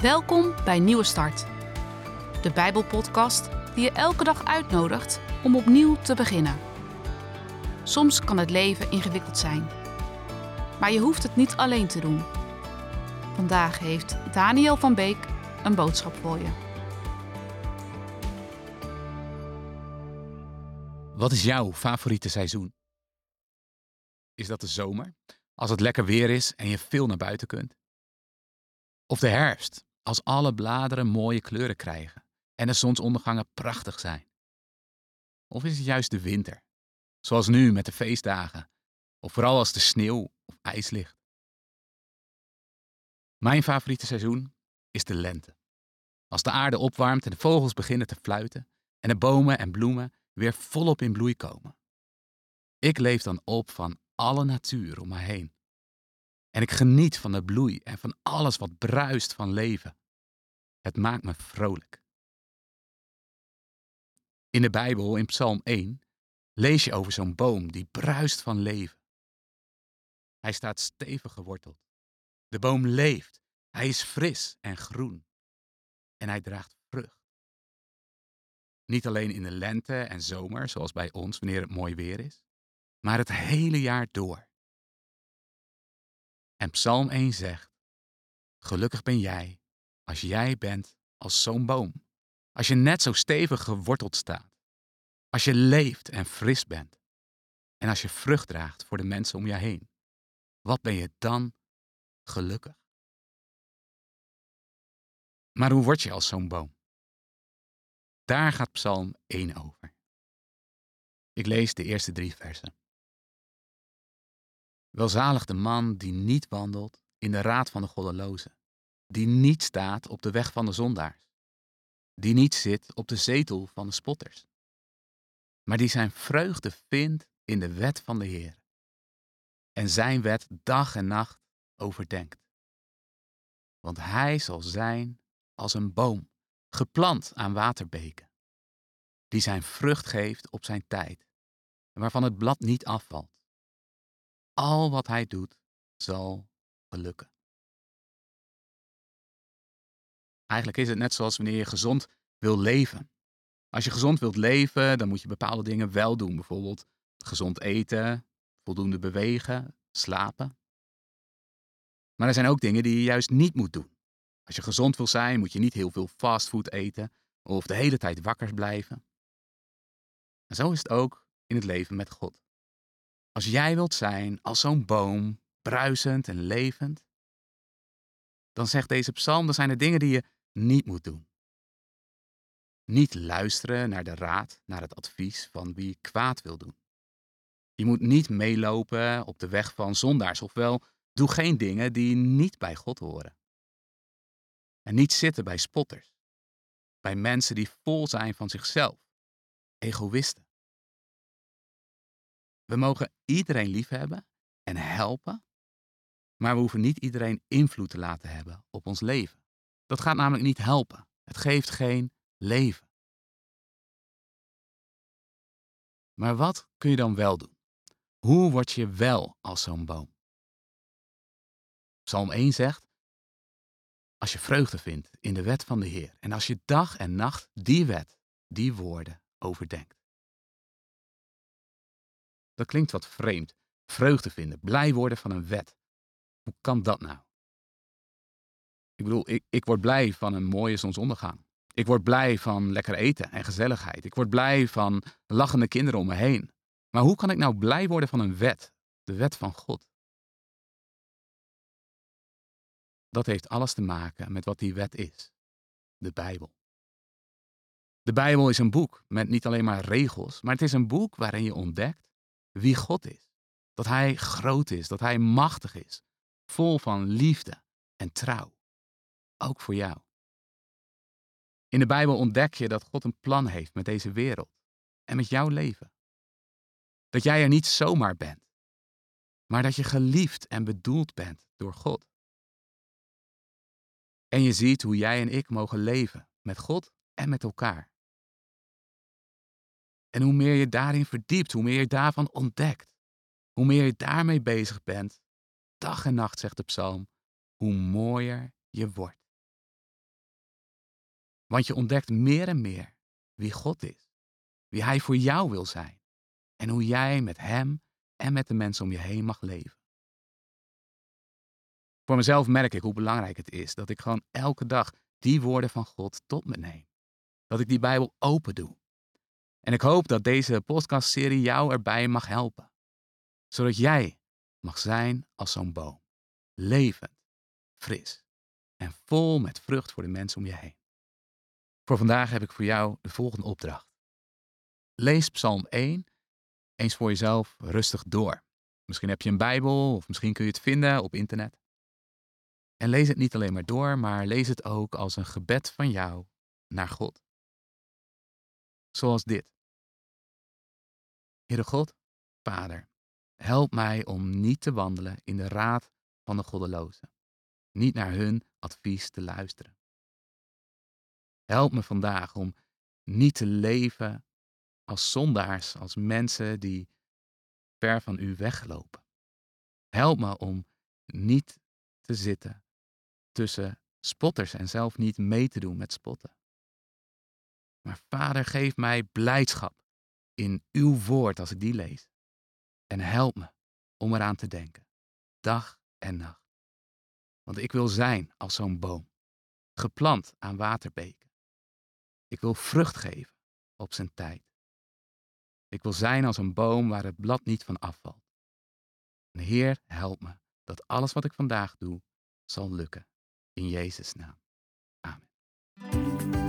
Welkom bij Nieuwe Start, de Bijbelpodcast die je elke dag uitnodigt om opnieuw te beginnen. Soms kan het leven ingewikkeld zijn, maar je hoeft het niet alleen te doen. Vandaag heeft Daniel van Beek een boodschap voor je. Wat is jouw favoriete seizoen? Is dat de zomer, als het lekker weer is en je veel naar buiten kunt? Of de herfst, als alle bladeren mooie kleuren krijgen en de zonsondergangen prachtig zijn? Of is het juist de winter, zoals nu met de feestdagen, of vooral als de sneeuw of ijs ligt? Mijn favoriete seizoen is de lente. Als de aarde opwarmt en de vogels beginnen te fluiten en de bomen en bloemen weer volop in bloei komen. Ik leef dan op van alle natuur om me heen. En ik geniet van de bloei en van alles wat bruist van leven. Het maakt me vrolijk. In de Bijbel, in Psalm 1, lees je over zo'n boom die bruist van leven. Hij staat stevig geworteld. De boom leeft. Hij is fris en groen. En hij draagt vrucht. Niet alleen in de lente en zomer, zoals bij ons wanneer het mooi weer is, maar het hele jaar door. En Psalm 1 zegt: Gelukkig ben jij als jij bent als zo'n boom. Als je net zo stevig geworteld staat. Als je leeft en fris bent. En als je vrucht draagt voor de mensen om je heen. Wat ben je dan gelukkig? Maar hoe word je als zo'n boom? Daar gaat Psalm 1 over. Ik lees de eerste drie versen. Welzalig de man die niet wandelt in de raad van de goddelozen, die niet staat op de weg van de zondaars, die niet zit op de zetel van de spotters, maar die zijn vreugde vindt in de wet van de Heer en zijn wet dag en nacht overdenkt. Want hij zal zijn als een boom geplant aan waterbeken, die zijn vrucht geeft op zijn tijd en waarvan het blad niet afvalt. Al wat hij doet, zal gelukken. Eigenlijk is het net zoals wanneer je gezond wil leven. Als je gezond wilt leven, dan moet je bepaalde dingen wel doen. Bijvoorbeeld gezond eten, voldoende bewegen, slapen. Maar er zijn ook dingen die je juist niet moet doen. Als je gezond wil zijn, moet je niet heel veel fastfood eten of de hele tijd wakker blijven. En zo is het ook in het leven met God. Als jij wilt zijn als zo'n boom, bruisend en levend, dan zegt deze psalm, dan zijn er dingen die je niet moet doen. Niet luisteren naar de raad, naar het advies van wie kwaad wil doen. Je moet niet meelopen op de weg van zondaars, ofwel doe geen dingen die niet bij God horen. En niet zitten bij spotters. Bij mensen die vol zijn van zichzelf. Egoïsten. We mogen iedereen liefhebben en helpen, maar we hoeven niet iedereen invloed te laten hebben op ons leven. Dat gaat namelijk niet helpen. Het geeft geen leven. Maar wat kun je dan wel doen? Hoe word je wel als zo'n boom? Psalm 1 zegt: als je vreugde vindt in de wet van de Heer en als je dag en nacht die wet, die woorden overdenkt. Dat klinkt wat vreemd. Vreugde vinden, blij worden van een wet. Hoe kan dat nou? Ik bedoel, ik, ik word blij van een mooie zonsondergang. Ik word blij van lekker eten en gezelligheid. Ik word blij van lachende kinderen om me heen. Maar hoe kan ik nou blij worden van een wet? De wet van God. dat heeft alles te maken met wat die wet is. De Bijbel. De Bijbel is een boek met niet alleen maar regels, maar het is een boek waarin je ontdekt wie God is. Dat Hij groot is, dat Hij machtig is, vol van liefde en trouw. Ook voor jou. In de Bijbel ontdek je dat God een plan heeft met deze wereld en met jouw leven. Dat jij er niet zomaar bent, maar dat je geliefd en bedoeld bent door God. En je ziet hoe jij en ik mogen leven met God en met elkaar. En hoe meer je daarin verdiept, hoe meer je daarvan ontdekt, hoe meer je daarmee bezig bent, dag en nacht, zegt de psalm, hoe mooier je wordt. Want je ontdekt meer en meer wie God is, wie Hij voor jou wil zijn en hoe jij met Hem en met de mensen om je heen mag leven. Voor mezelf merk ik hoe belangrijk het is dat ik gewoon elke dag die woorden van God tot me neem. Dat ik die Bijbel open doe. En ik hoop dat deze podcastserie jou erbij mag helpen. Zodat jij mag zijn als zo'n boom. Levend, fris en vol met vrucht voor de mensen om je heen. Voor vandaag heb ik voor jou de volgende opdracht. Lees Psalm 1 eens voor jezelf rustig door. Misschien heb je een Bijbel of misschien kun je het vinden op internet. En lees het niet alleen maar door, maar lees het ook als een gebed van jou naar God. Zoals dit. Heere God, Vader, help mij om niet te wandelen in de raad van de goddelozen, niet naar hun advies te luisteren. Help me vandaag om niet te leven als zondaars, als mensen die ver van u weglopen. Help me om niet te zitten tussen spotters en zelf niet mee te doen met spotten. Maar Vader, geef mij blijdschap in uw woord als ik die lees. En help me om eraan te denken, dag en nacht. Want ik wil zijn als zo'n boom, geplant aan waterbeken. Ik wil vrucht geven op zijn tijd. Ik wil zijn als een boom waar het blad niet van afvalt. En Heer, help me dat alles wat ik vandaag doe zal lukken. In Jezus' naam. Amen.